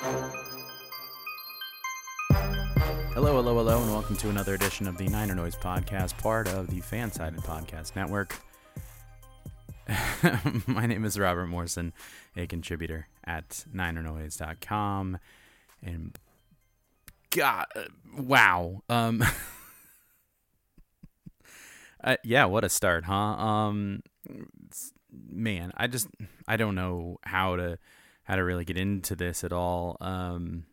Hello, hello, hello, and welcome to another edition of the Niner Noise Podcast, part of the Fansided Podcast Network. My name is Robert Morrison, a contributor at NinerNoise.com, and God, uh, wow, um, uh, yeah, what a start, huh? Um, man, I just I don't know how to how to really get into this at all. Um,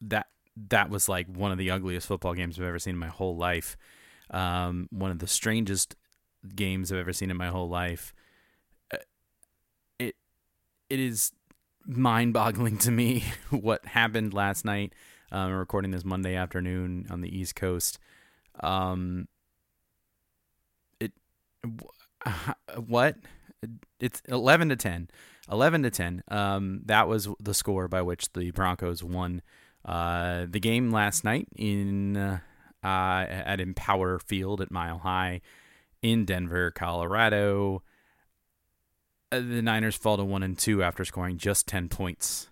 that that was like one of the ugliest football games I've ever seen in my whole life. Um, one of the strangest games I've ever seen in my whole life. Uh, it it is mind-boggling to me what happened last night. Um, recording this Monday afternoon on the East Coast. Um, it what it's 11 to 10 11 to 10 um, that was the score by which the broncos won uh, the game last night in uh, at empower field at mile high in denver colorado. Uh, the niners fall to 1 and 2 after scoring just 10 points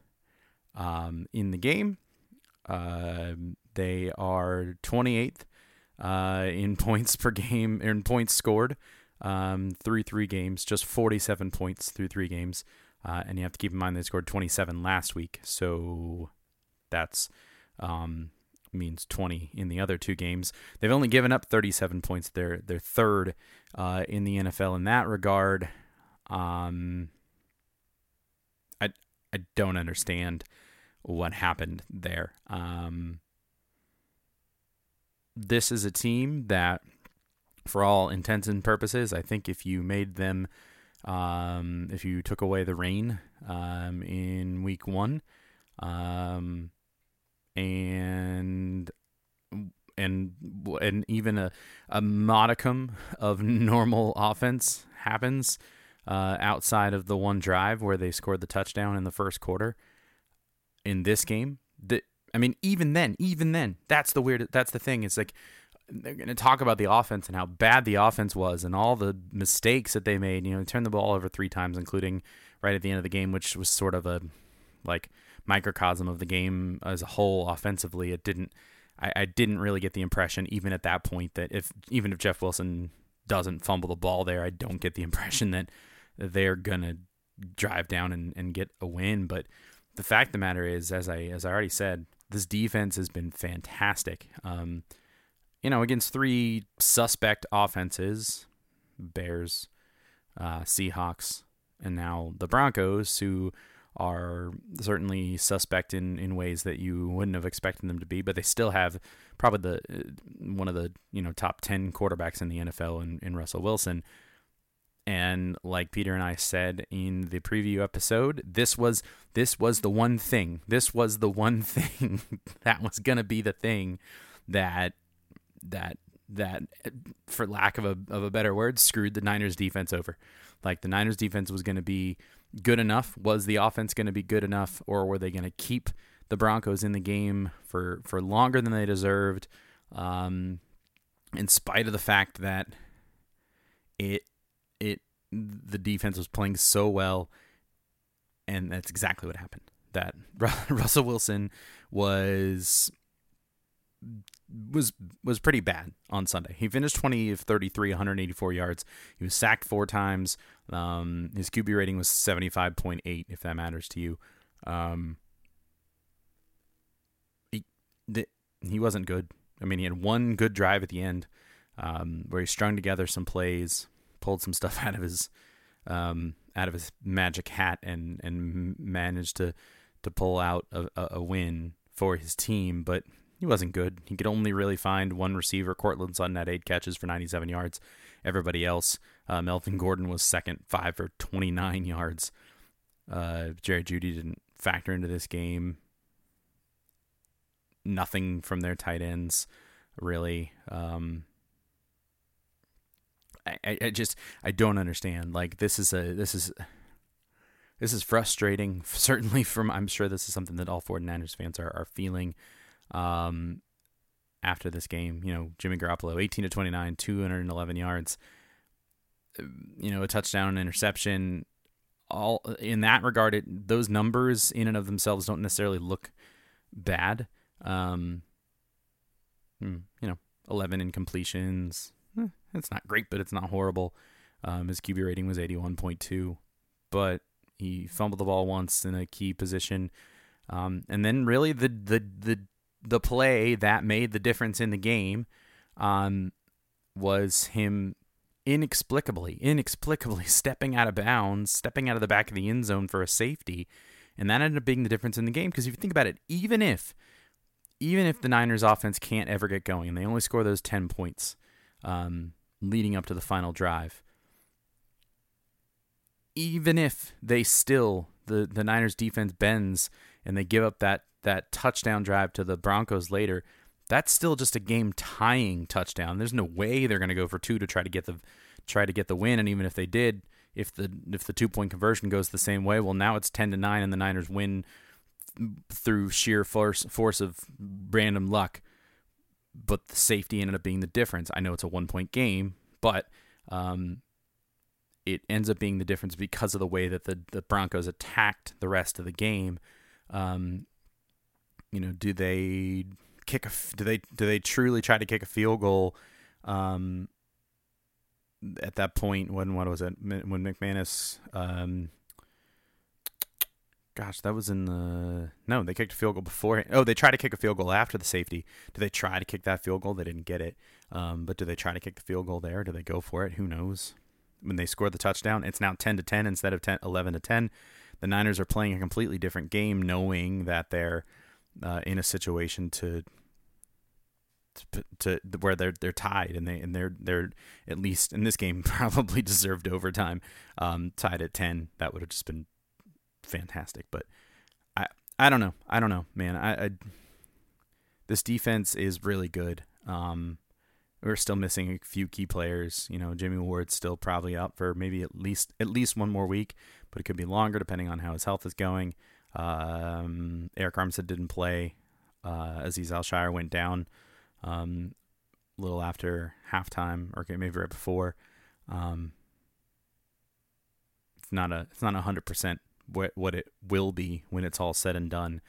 um, in the game. Uh, they are 28th uh, in points per game in points scored um, through three games, just 47 points through three games. Uh, and you have to keep in mind they scored 27 last week, so that's um, means 20 in the other two games. They've only given up 37 points. They're they're third uh, in the NFL in that regard. Um, I I don't understand what happened there. Um, this is a team that for all intents and purposes. I think if you made them, um, if you took away the rain um, in week one, um, and and and even a, a modicum of normal offense happens uh, outside of the one drive where they scored the touchdown in the first quarter in this game. That I mean, even then, even then, that's the weird. That's the thing. It's like they're going to talk about the offense and how bad the offense was and all the mistakes that they made. You know, they turned the ball over three times, including right at the end of the game, which was sort of a like microcosm of the game as a whole offensively. It didn't. I, I didn't really get the impression, even at that point, that if even if Jeff Wilson doesn't fumble the ball there, I don't get the impression that they're gonna drive down and, and get a win. But the fact of the matter is, as I as I already said, this defense has been fantastic. Um, you know, against three suspect offenses Bears, uh, Seahawks, and now the Broncos, who are certainly suspect in, in ways that you wouldn't have expected them to be, but they still have probably the uh, one of the you know top ten quarterbacks in the NFL in, in Russell Wilson. And like Peter and I said in the preview episode, this was this was the one thing. This was the one thing that was gonna be the thing that that that for lack of a of a better word screwed the Niners defense over. Like the Niners defense was going to be good enough, was the offense going to be good enough or were they going to keep the Broncos in the game for for longer than they deserved, um, in spite of the fact that it it the defense was playing so well, and that's exactly what happened. That Russell Wilson was was was pretty bad on Sunday. He finished 20 of 33, 184 yards. He was sacked four times. Um, his QB rating was 75.8, if that matters to you. Um, he the, he wasn't good. I mean, he had one good drive at the end um, where he strung together some plays, pulled some stuff out of his um, out of his magic hat, and and managed to to pull out a, a win for his team. But he wasn't good. He could only really find one receiver. Courtland Sutton had eight catches for 97 yards. Everybody else, uh, Melvin Gordon was second, five for 29 yards. Uh, Jerry Jeudy didn't factor into this game. Nothing from their tight ends, really. Um, I, I just I don't understand. Like this is a this is this is frustrating. Certainly from I'm sure this is something that all 49ers fans are, are feeling um, after this game. You know, Jimmy Garoppolo, 18 to 29, 211 yards. You know, a touchdown, an interception. All in that regard, it, those numbers in and of themselves don't necessarily look bad. Um, hmm, you know, 11 incompletions. Eh, it's not great, but it's not horrible. Um, his QB rating was 81.2, but he fumbled the ball once in a key position. Um, and then really the the the the play that made the difference in the game um, was him inexplicably, inexplicably stepping out of bounds, stepping out of the back of the end zone for a safety, and that ended up being the difference in the game. Because if you think about it, even if even if the Niners offense can't ever get going and they only score those 10 points um, leading up to the final drive, even if they still, the, the Niners defense bends and they give up that that touchdown drive to the Broncos later, that's still just a game tying touchdown. There's no way they're going to go for two to try to get the try to get the win. And even if they did, if the if the two point conversion goes the same way, well now it's ten to nine and the Niners win through sheer force force of random luck. But the safety ended up being the difference. I know it's a one point game, but um, it ends up being the difference because of the way that the, the Broncos attacked the rest of the game. Um, you know, do they kick a do they do they truly try to kick a field goal um, at that point when what was it when McManus um, gosh that was in the no they kicked a field goal before oh they tried to kick a field goal after the safety. Do they try to kick that field goal? They didn't get it. Um, but do they try to kick the field goal there? Do they go for it? Who knows? When they score the touchdown it's now 10 to 10 instead of 10 11 to 10 the Niners are playing a completely different game knowing that they're uh, in a situation to, to to where they're they're tied and they and they're they're at least in this game probably deserved overtime. Um, tied at ten, that would have just been fantastic. But I I don't know. I don't know, man. I, I this defense is really good. Um, we're still missing a few key players. You know, Jimmy Ward's still probably out for maybe at least at least one more week, but it could be longer depending on how his health is going. Um, Arik Armstead didn't play. Uh, Azeez Al-Shaair went down um, a little after halftime, or maybe right before. Um, it's not a it's not hundred percent what what it will be when it's all said and done,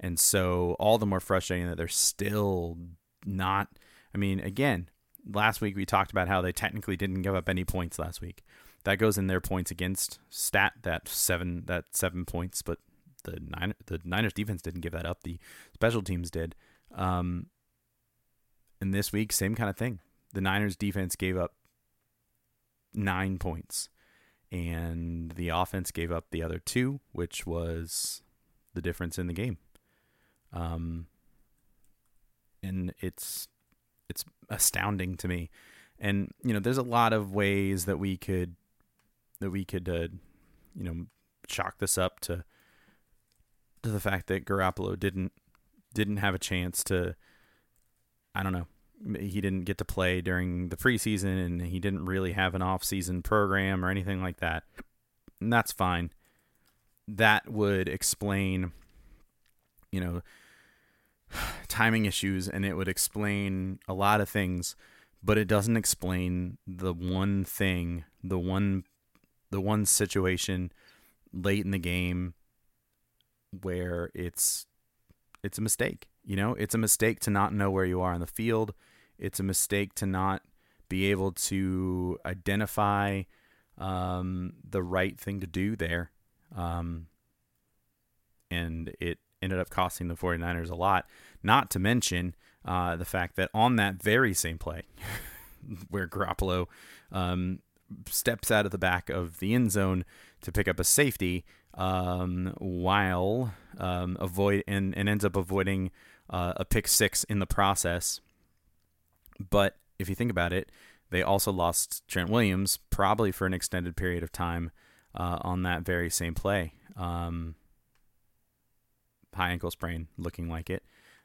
and so all the more frustrating that they're still not. I mean, again, last week we talked about how they technically didn't give up any points last week. That goes in their points against stat that seven that seven points, but the Niner, the Niners defense didn't give that up. The special teams did. Um, and this week, same kind of thing. The Niners defense gave up nine points, and the offense gave up the other two, which was the difference in the game. Um, and it's it's astounding to me. And you know, there's a lot of ways that we could that we could uh, you know chalk this up to to the fact that Garoppolo didn't didn't have a chance to I don't know he didn't get to play during the preseason and he didn't really have an off-season program or anything like that. And that's fine. That would explain you know, timing issues and it would explain a lot of things, but it doesn't explain the one thing, the one the one situation late in the game where it's it's a mistake. You know, it's a mistake to not know where you are in the field. It's a mistake to not be able to identify um, the right thing to do there. Um, and it ended up costing the 49ers a lot. Not to mention uh, the fact that on that very same play, where Garoppolo um, steps out of the back of the end zone to pick up a safety, um, while um, avoid and, and ends up avoiding uh, a pick six in the process. But if you think about it, they also lost Trent Williams probably for an extended period of time uh, on that very same play. Um, high ankle sprain, looking like it.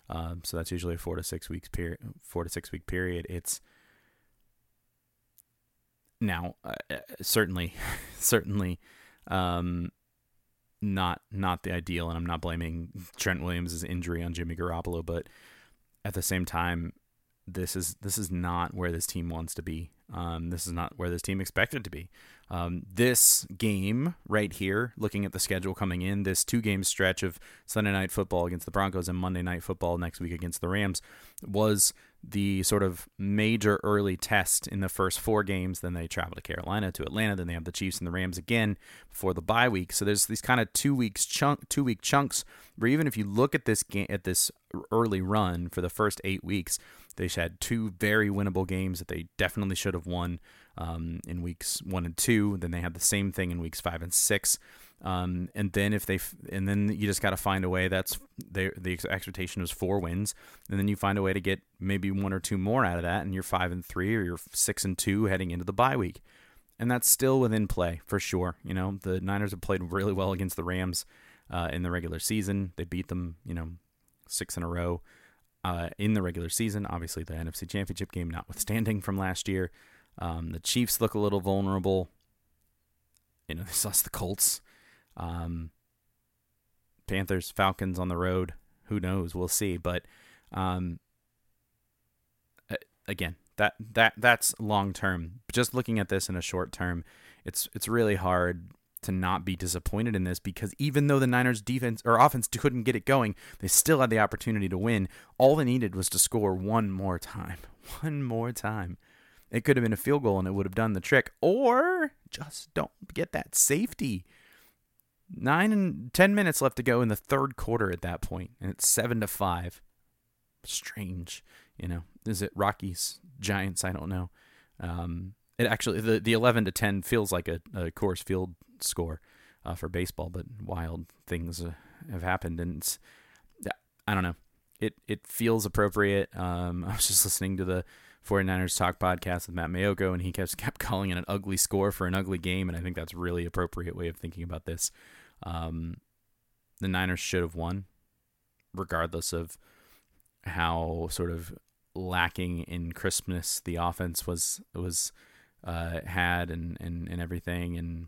Um, so that's usually a four to six weeks period. Four to six week period. It's now uh, uh certainly, certainly um, not not the ideal, and I'm not blaming Trent Williams' injury on Jimmy Garoppolo, but at the same time, this is this is not where this team wants to be. Um, this is not where this team expected to be. Um, this game right here, looking at the schedule coming in, this two game stretch of Sunday night football against the Broncos and Monday night football next week against the Rams, was the sort of major early test in the first four games. Then they travel to Carolina, to Atlanta. Then they have the Chiefs and the Rams again before the bye week. So there's these kind of two weeks chunk, two week chunks where even if you look at this game at this early run for the first eight weeks, they had two very winnable games that they definitely should have won um, in weeks one and two. Then they had the same thing in weeks five and six. Um, and then if they f- and then you just got to find a way. That's the the expectation was four wins, and then you find a way to get maybe one or two more out of that, and you're five and three or you're six and two heading into the bye week, and that's still within play for sure. You know the Niners have played really well against the Rams uh, in the regular season. They beat them, you know, six in a row uh, in the regular season. Obviously, the NFC Championship game notwithstanding from last year. Um, the Chiefs look a little vulnerable. You know, they lost the Colts. Um, Panthers, Falcons on the road. Who knows? We'll see. But um, again, that that that's long term. Just looking at this in a short term, it's it's really hard to not be disappointed in this because even though the Niners defense or offense couldn't get it going, they still had the opportunity to win. All they needed was to score one more time. One more time. It could have been a field goal and it would have done the trick. Or just don't get that safety. Nine and ten minutes left to go in the third quarter at that point, and it's seven to five. Strange, you know. Is it Rockies Giants? I don't know. Um, it actually the the eleven to ten feels like a, a Coors Field score uh, for baseball, but wild things uh, have happened, and it's, I don't know. It it feels appropriate. Um, I was just listening to the 49ers Talk podcast with Matt Maiocco, and he kept kept calling it an ugly score for an ugly game, and I think that's really appropriate way of thinking about this. Um, the Niners should have won, regardless of how sort of lacking in crispness the offense was was uh, had and, and and everything and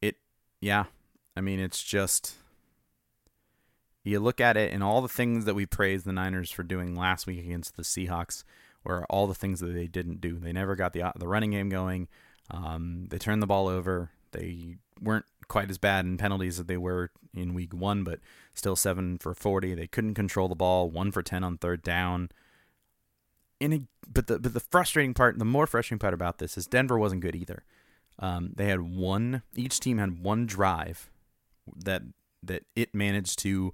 it yeah I mean it's just you look at it and all the things that we praised the Niners for doing last week against the Seahawks were all the things that they didn't do. They never got the the running game going. Um, they turned the ball over. They weren't quite as bad in penalties as they were in week one, but still seven for 40. They couldn't control the ball, one for 10 on third down. In a, but the but the frustrating part, the more frustrating part about this is Denver wasn't good either. Um, they had one. Each team had one drive that that it managed to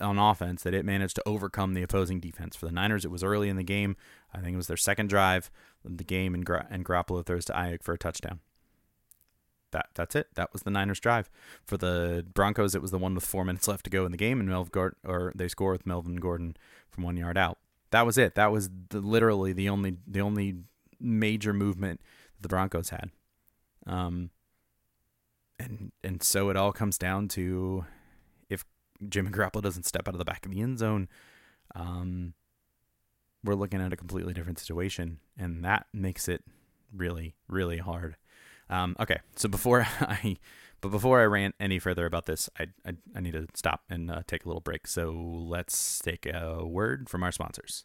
on offense that it managed to overcome the opposing defense. For the Niners, it was early in the game. I think it was their second drive of the game, and, Gra- and Garoppolo throws to Aiyuk for a touchdown that that's it. That was the Niners' drive. For the Broncos, it was the one with four minutes left to go in the game, and Gordon, or they score with Melvin Gordon from one yard out. That was it. That was the, literally the only the only major movement that the Broncos had. Um, and and so it all comes down to if Jimmy Garoppolo doesn't step out of the back of the end zone, um, we're looking at a completely different situation, and that makes it really really hard um, okay, so before I But before I rant any further about this, I I, I need to stop and uh, take a little break. So let's take a word from our sponsors.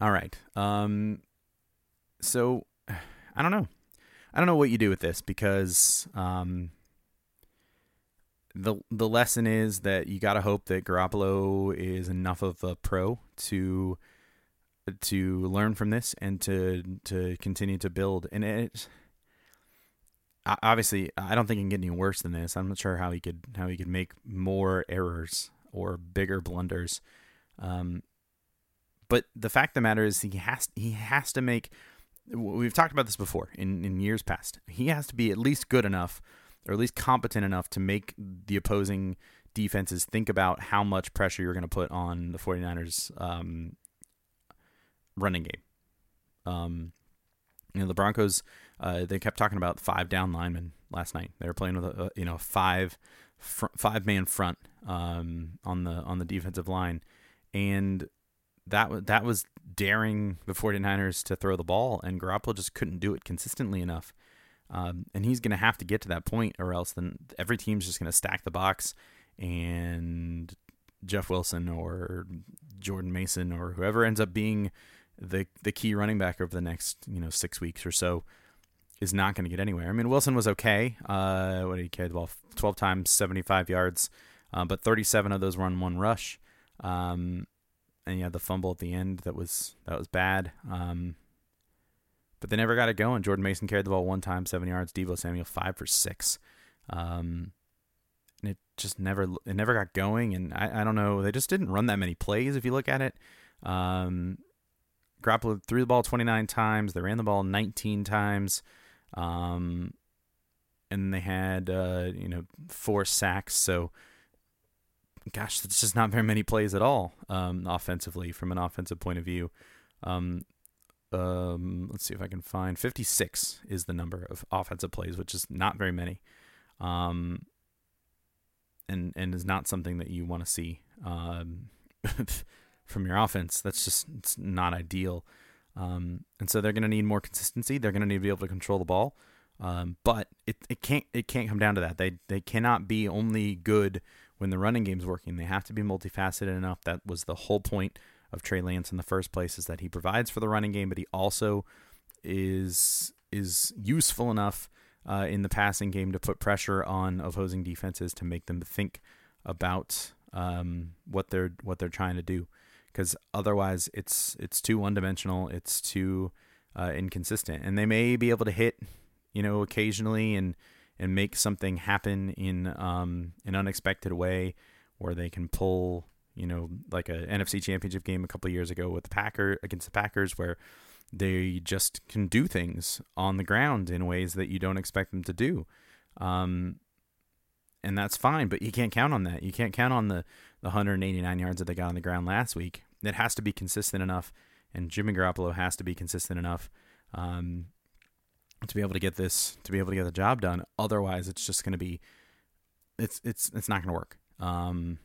All right. Um, so I don't know. I don't know what you do with this because um, the the lesson is that you got to hope that Garoppolo is enough of a pro to to learn from this and to to continue to build. And it obviously I don't think it can get any worse than this. I'm not sure how he could how he could make more errors or bigger blunders. Um, but the fact of the matter is, he has he has to make. We've talked about this before in in years past. He has to be at least good enough, or at least competent enough to make the opposing defenses think about how much pressure you're going to put on the 49ers um, running game. Um, you know, the Broncos, uh, they kept talking about five down linemen last night. They were playing with a, you know five fr- five man front um, on the on the defensive line, and that that was daring the 49ers to throw the ball, and Garoppolo just couldn't do it consistently enough. Um, and he's going to have to get to that point, or else then every team's just going to stack the box, and Jeff Wilson or Jordan Mason or whoever ends up being the the key running back over the next you know six weeks or so is not going to get anywhere. I mean, Wilson was okay. Uh, what did he carry the ball? Twelve times, seventy five yards, uh, but thirty seven of those were on one rush. Um, and had the fumble at the end that was that was bad. Um, but they never got it going. Jordan Mason carried the ball one time, seven yards. Deebo Samuel five for six. Um, and it just never it never got going. And I, I don't know. They just didn't run that many plays. If you look at it, um, Garoppolo threw the ball 29 times. They ran the ball 19 times. Um, and they had uh, you know four sacks. So gosh, that's just not very many plays at all um, offensively from an offensive point of view. Um, um, let's see if I can find 56 is the number of offensive plays, which is not very many, um, and and is not something that you want to see um, from your offense. That's just it's not ideal. Um, and so they're going to need more consistency. They're going to need to be able to control the ball. Um, but it, it can't it can't come down to that. They they cannot be only good when the running game's working. They have to be multifaceted enough. That was the whole point of Trey Lance in the first place is that he provides for the running game, but he also is is useful enough uh, in the passing game to put pressure on opposing defenses to make them think about um, what they're what they're trying to do. Because otherwise, it's it's too one dimensional. It's too uh, inconsistent, and they may be able to hit, you know, occasionally and and make something happen in um, an unexpected way, where they can pull, you know, like a NFC Championship game a couple years ago with the Packer against the Packers, where they just can do things on the ground in ways that you don't expect them to do. Um, and that's fine, but you can't count on that. You can't count on the, the 189 yards that they got on the ground last week. It has to be consistent enough, and Jimmy Garoppolo has to be consistent enough um, to be able to get this, to be able to get the job done. Otherwise, it's just going to be, it's it's it's not going to work. Um,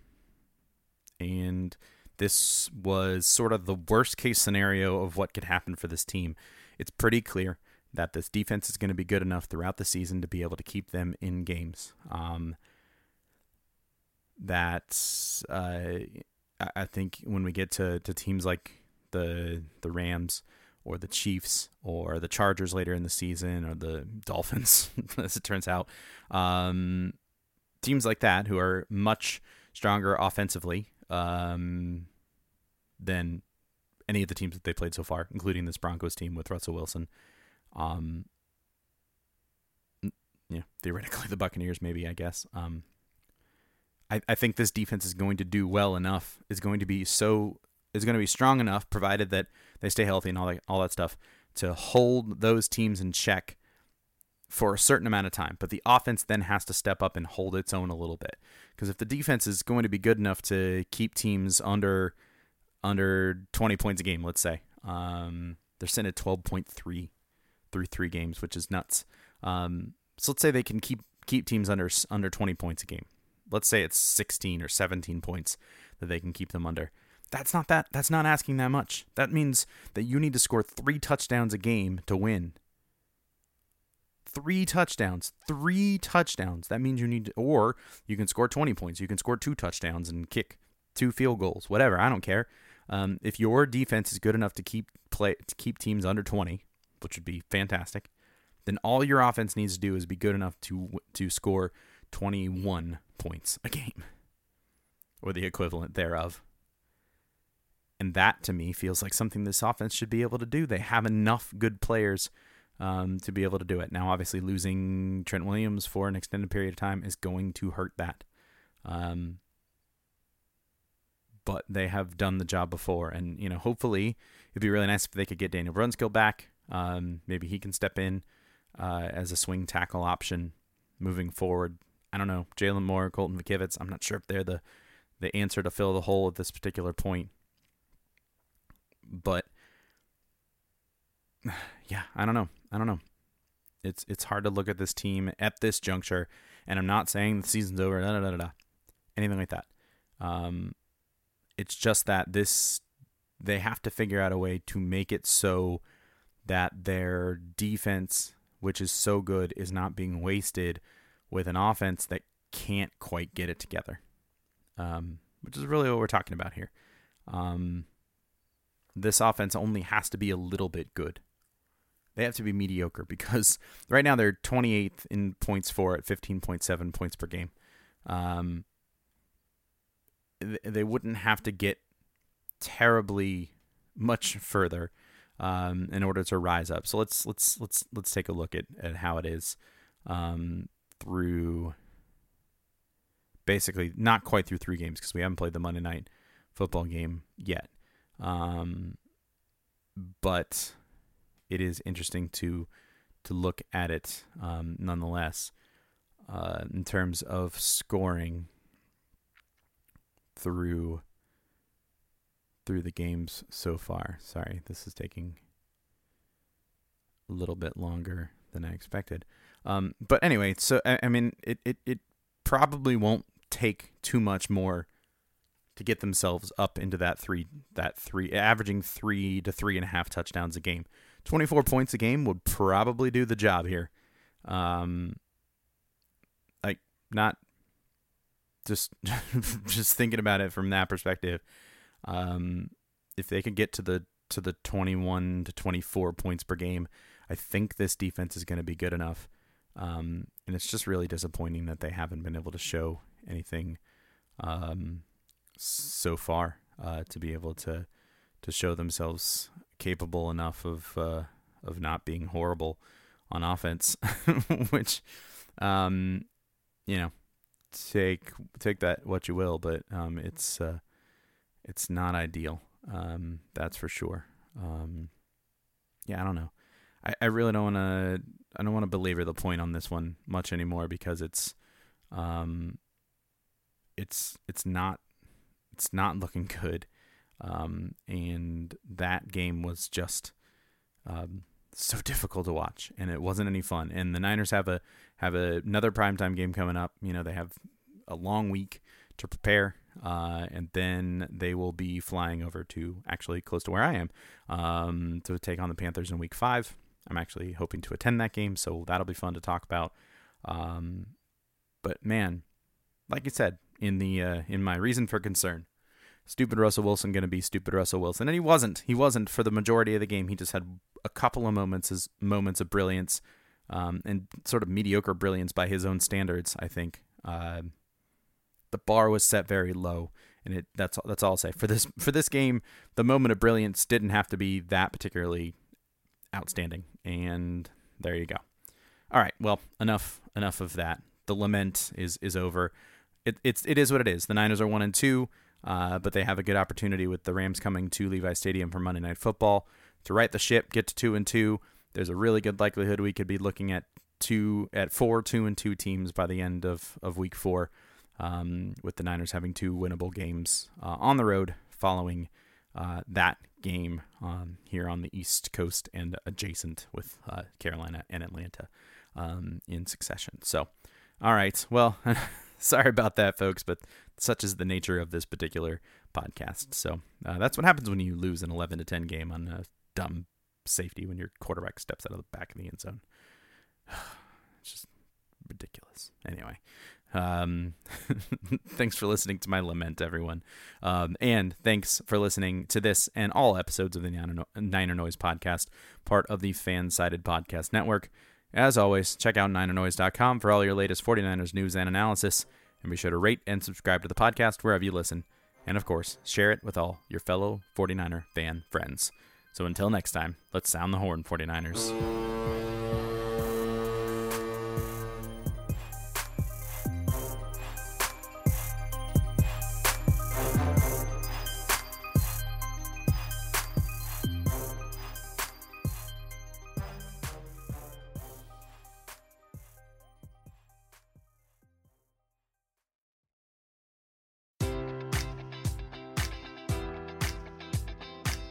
and this was sort of the worst case scenario of what could happen for this team. It's pretty clear that this defense is going to be good enough throughout the season to be able to keep them in games. Um, that uh, I think when we get to, to teams like the the Rams or the Chiefs or the Chargers later in the season or the Dolphins, as it turns out, um, teams like that who are much stronger offensively um, than any of the teams that they played so far, including this Broncos team with Russell Wilson. Um, yeah, theoretically the Buccaneers, maybe I guess. Um, I I think this defense is going to do well enough. Is going to be so is going to be strong enough, provided that they stay healthy and all that all that stuff, to hold those teams in check for a certain amount of time. But the offense then has to step up and hold its own a little bit. Because if the defense is going to be good enough to keep teams under under 20 points a game, let's say. Um, they're sitting at 12.3 through three games, which is nuts. Um, so let's say they can keep keep teams under under 20 points a game. Let's say it's 16 or 17 points that they can keep them under. That's not that. That's not asking that much. That means that you need to score three touchdowns a game to win. Three touchdowns. Three touchdowns. That means you need to, or you can score 20 points. You can score two touchdowns and kick two field goals. Whatever. I don't care. Um, if your defense is good enough to keep play to keep teams under 20, which would be fantastic, then all your offense needs to do is be good enough to to score 21 points a game or the equivalent thereof. And that to me feels like something this offense should be able to do. They have enough good players um, to be able to do it. Now, obviously, losing Trent Williams for an extended period of time is going to hurt that. Um, but they have done the job before. And, you know, hopefully it'd be really nice if they could get Daniel Brunskill back. Um, maybe he can step in uh, as a swing tackle option moving forward. I don't know. Jaylon Moore, Colton McKivitz, I'm not sure if they're the, the answer to fill the hole at this particular point. But yeah, I don't know. I don't know. It's it's hard to look at this team at this juncture, and I'm not saying the season's over, da, da, da, da, anything like that. Um, it's just that this they have to figure out a way to make it so that their defense, which is so good, is not being wasted with an offense that can't quite get it together. Um, which is really what we're talking about here. Um, this offense only has to be a little bit good. They have to be mediocre because right now they're 28th in points for at 15.7 points per game. Um, they wouldn't have to get terribly much further um, in order to rise up. So let's let's let's let's take a look at, at how it is um, through basically not quite through three games because we haven't played the Monday night football game yet. Um, but it is interesting to to look at it um, nonetheless uh, in terms of scoring through through the games so far. Sorry, this is taking a little bit longer than I expected. Um, but anyway, so I, I mean, it, it it probably won't take too much more to get themselves up into that three that three averaging three to three and a half touchdowns a game. Twenty four points a game would probably do the job here. Um, like not just just thinking about it from that perspective. Um, if they could get to the to the 21 to 24 points per game, I think this defense is going to be good enough. Um, and it's just really disappointing that they haven't been able to show anything um, so far uh, to be able to to show themselves capable enough of uh, of not being horrible on offense, which um, you know take take that what you will, but um, it's uh, it's not ideal. Um, that's for sure. Um, yeah, I don't know. I, I really don't want to. I don't want to belabor the point on this one much anymore because it's, um, it's it's not it's not looking good, um, and that game was just um, so difficult to watch, and it wasn't any fun. And the Niners have a have a, another primetime game coming up. You know, they have a long week to prepare, uh, and then they will be flying over to actually close to where I am um, to take on the Panthers in Week Five. I'm actually hoping to attend that game, so that'll be fun to talk about. Um, but man, like you said in the uh, in my reason for concern, stupid Russell Wilson going to be stupid Russell Wilson, and he wasn't. He wasn't for the majority of the game. He just had a couple of moments as moments of brilliance, um, and sort of mediocre brilliance by his own standards. I think uh, the bar was set very low, and it that's that's all I'll say for this for this game. The moment of brilliance didn't have to be that particularly outstanding, and there you go. All right, well enough enough of that. The lament is is over. It, it's it is what it is. The Niners are one and two. Uh, but they have a good opportunity with the Rams coming to Levi Stadium for Monday Night Football to right the ship, get to two and two. There's a really good likelihood we could be looking at two at four two and two teams by the end of of week four, um, with the Niners having two winnable games uh, on the road following uh, that game um, here on the East Coast and adjacent with uh, Carolina and Atlanta um, in succession. So, all right, well. sorry about that, folks, but such is the nature of this particular podcast. So uh, that's what happens when you lose an 11 to 10 game on a dumb safety when your quarterback steps out of the back of the end zone. it's just ridiculous. Anyway, um, thanks for listening to my lament, everyone. Um, and thanks for listening to this and all episodes of the Niner Noise podcast, part of the Fan Sided Podcast Network. As always, check out NinerNoise.com for all your latest 49ers news and analysis, and be sure to rate and subscribe to the podcast wherever you listen. And of course, share it with all your fellow 49er fan friends. So until next time, let's sound the horn, 49ers.